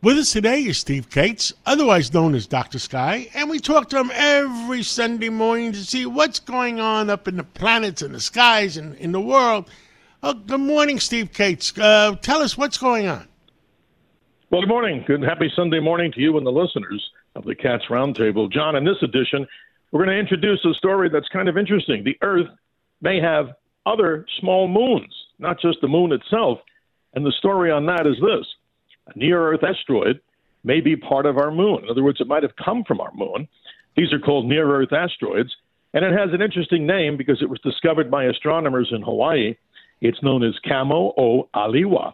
With us today is Steve Kates, otherwise known as Dr. Sky, and we talk to him every Sunday morning to see what's going on up in the planets and the skies and in the world. Oh, good morning, Steve Kates. Uh, tell us what's going on. Well, good morning. Good happy Sunday morning to you and the listeners of the Cats Roundtable. John, in this edition, we're going to introduce a story that's kind of interesting. The Earth may have other small moons, not just the moon itself. And the story on that is this near Earth asteroid may be part of our moon. In other words, it might have come from our moon. These are called near Earth asteroids. And it has an interesting name because it was discovered by astronomers in Hawaii. It's known as Kamo'oalewa.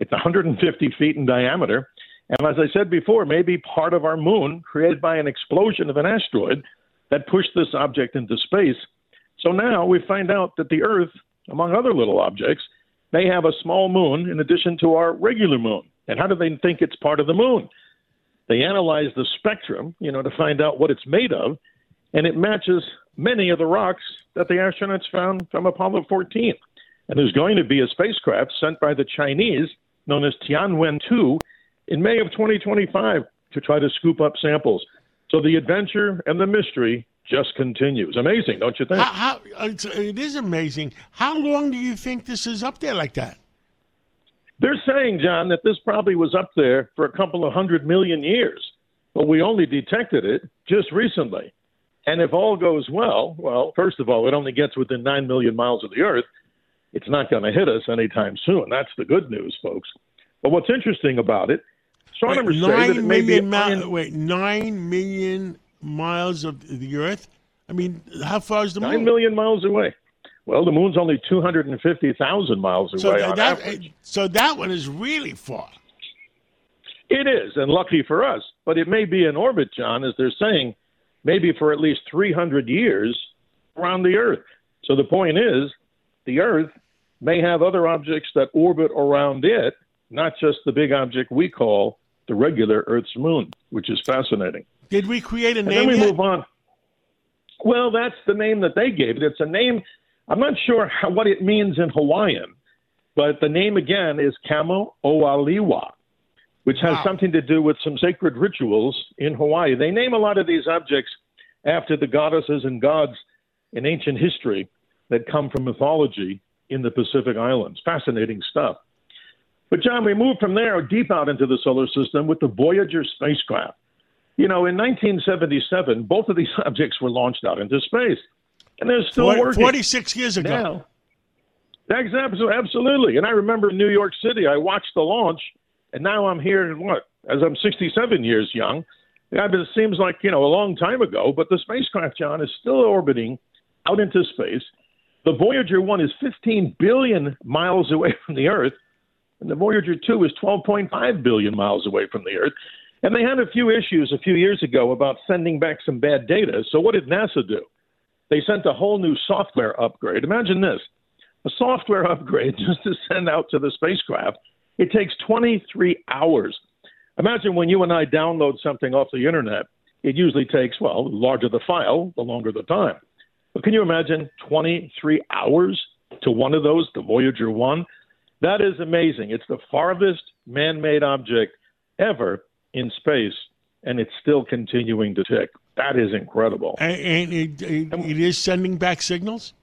It's 150 feet in diameter. And as I said before, may be part of our moon created by an explosion of an asteroid that pushed this object into space. So now we find out that the Earth, among other little objects, may have a small moon in addition to our regular moon. And how do they think it's part of the moon? They analyze the spectrum, you know, to find out what it's made of, and it matches many of the rocks that the astronauts found from Apollo 14. And there's going to be a spacecraft sent by the Chinese, known as Tianwen 2, in May of 2025 to try to scoop up samples. So the adventure and the mystery just continues. Amazing, don't you think? How, how, it is amazing. How long do you think this is up there like that? They're saying, John, that this probably was up there for a couple of hundred million years, but we only detected it just recently. And if all goes well, well, first of all, it only gets within 9 million miles of the Earth. It's not going to hit us anytime soon. That's the good news, folks. But what's interesting about it, astronomers wait, say that it may be. Mi- wait, 9 million miles of the Earth? I mean, how far is the moon? Nine million miles away. Well, the moon's only 250,000 miles away so on that, average. So that one is really far. It is, and lucky for us. But it may be in orbit, John, as they're saying, maybe for at least 300 years around the Earth. So the point is, the Earth may have other objects that orbit around it, not just the big object we call the regular Earth's moon, which is fascinating. Did we create a and name? then we yet? move on. Well, that's the name that they gave it. It's a name. I'm not sure how, what it means in Hawaiian, but the name again is Kamo Oaliwa, which has Wow. something to do with some sacred rituals in Hawaii. They name a lot of these objects after the goddesses and gods in ancient history that come from mythology in the Pacific Islands. Fascinating stuff. But, John, we moved from there deep out into the solar system with the Voyager spacecraft. You know, in 1977, both of these objects were launched out into space, and they're still Forty- working 46 years ago. now. That's absolutely, absolutely. And I remember in New York City, I watched the launch, and now I'm here. And what? As I'm 67 years young, yeah, it seems like you know a long time ago. But the spacecraft, John, is still orbiting out into space. The Voyager 1 is 15 billion miles away from the Earth, and the Voyager 2 is 12.5 billion miles away from the Earth. And they had a few issues a few years ago about sending back some bad data. So what did NASA do? They sent a whole new software upgrade. Imagine this a software upgrade just to send out to the spacecraft. It takes 23 hours. Imagine when you and I download something off the internet, it usually takes, well, the larger the file, the longer the time. But can you imagine 23 hours to one of those, the Voyager 1? That is amazing. It's the farthest man made object ever in space, and it's still continuing to tick. That is incredible. And, and it, it, it is sending back signals?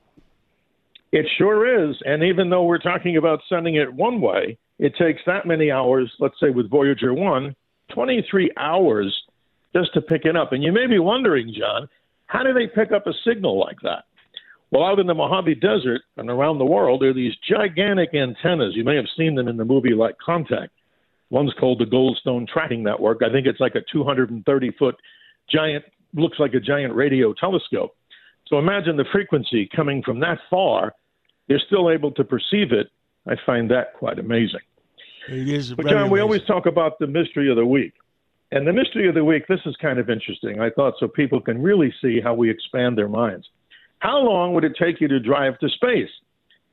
It sure is. And even though we're talking about sending it one way, it takes that many hours, let's say with Voyager 1, 23 hours just to pick it up. And you may be wondering, John, how do they pick up a signal like that? Well, out in the Mojave Desert and around the world, there are these gigantic antennas. You may have seen them in the movie like Contact. One's called the Goldstone Tracking Network. I think it's like a 230 foot giant, looks like a giant radio telescope. So imagine the frequency coming from that far. They're still able to perceive it. I find that quite amazing. It is. But John, we always talk about the mystery of the week. And the mystery of the week, this is kind of interesting, I thought, so people can really see how we expand their minds. How long would it take you to drive to space?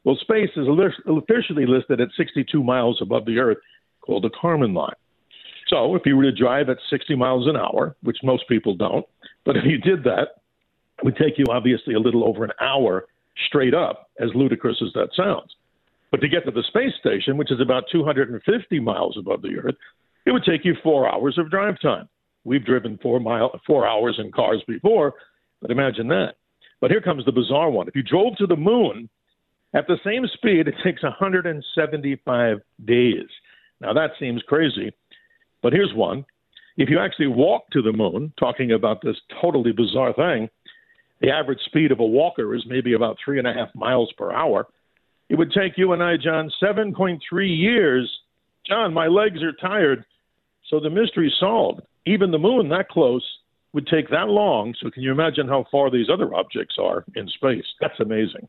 Well, space is officially listed at 62 miles above the Earth, called the Kármán line. So if you were to drive at 60 miles an hour, which most people don't, but if you did that, it would take you obviously a little over an hour straight up, as ludicrous as that sounds. But to get to the space station, which is about 250 miles above the Earth, it would take you four hours of drive time. We've driven four mile four hours in cars before, but imagine that. But here comes the bizarre one. If you drove to the moon at the same speed, it takes 175 days. Now that seems crazy, but here's one. If you actually walk to the moon, talking about this totally bizarre thing, the average speed of a walker is maybe about three and a half miles per hour. It would take you and I, John, 7.3 years. John, my legs are tired. So the mystery solved. Even the moon that close would take that long. So can you imagine how far these other objects are in space? That's amazing.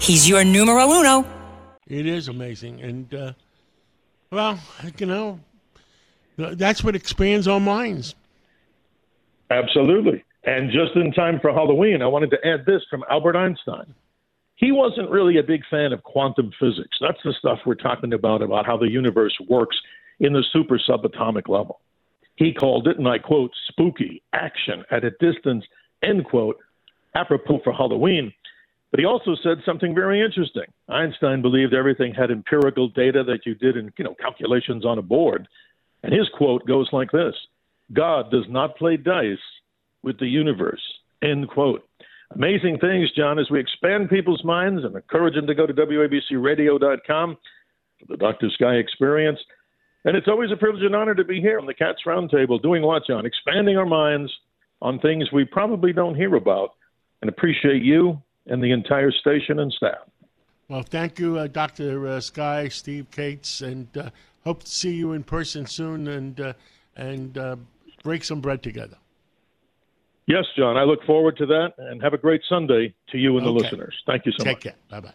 He's your numero uno. It is amazing. And, uh, well, you know, that's what expands our minds. Absolutely. And just in time for Halloween, I wanted to add this from Albert Einstein. He wasn't really a big fan of quantum physics. That's the stuff we're talking about, about how the universe works in the super subatomic level. He called it, and I quote, spooky action at a distance, end quote, apropos for Halloween. But he also said something very interesting. Einstein believed everything had empirical data that you did in, you know, calculations on a board. And his quote goes like this God does not play dice with the universe. End quote. Amazing things, John, as we expand people's minds and encourage them to go to WABCRadio.com for the Dr. Sky experience. And it's always a privilege and honor to be here on the Cats Roundtable doing what, John? Expanding our minds on things we probably don't hear about and appreciate you and the entire station and staff. Well, thank you, uh, Dr. Uh, Sky, Steve Kates, and uh, hope to see you in person soon and uh, and uh, break some bread together. Yes, John. I look forward to that, and have a great Sunday to you and okay. the listeners. Thank you so Take much. Take care. Bye bye.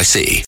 NYC.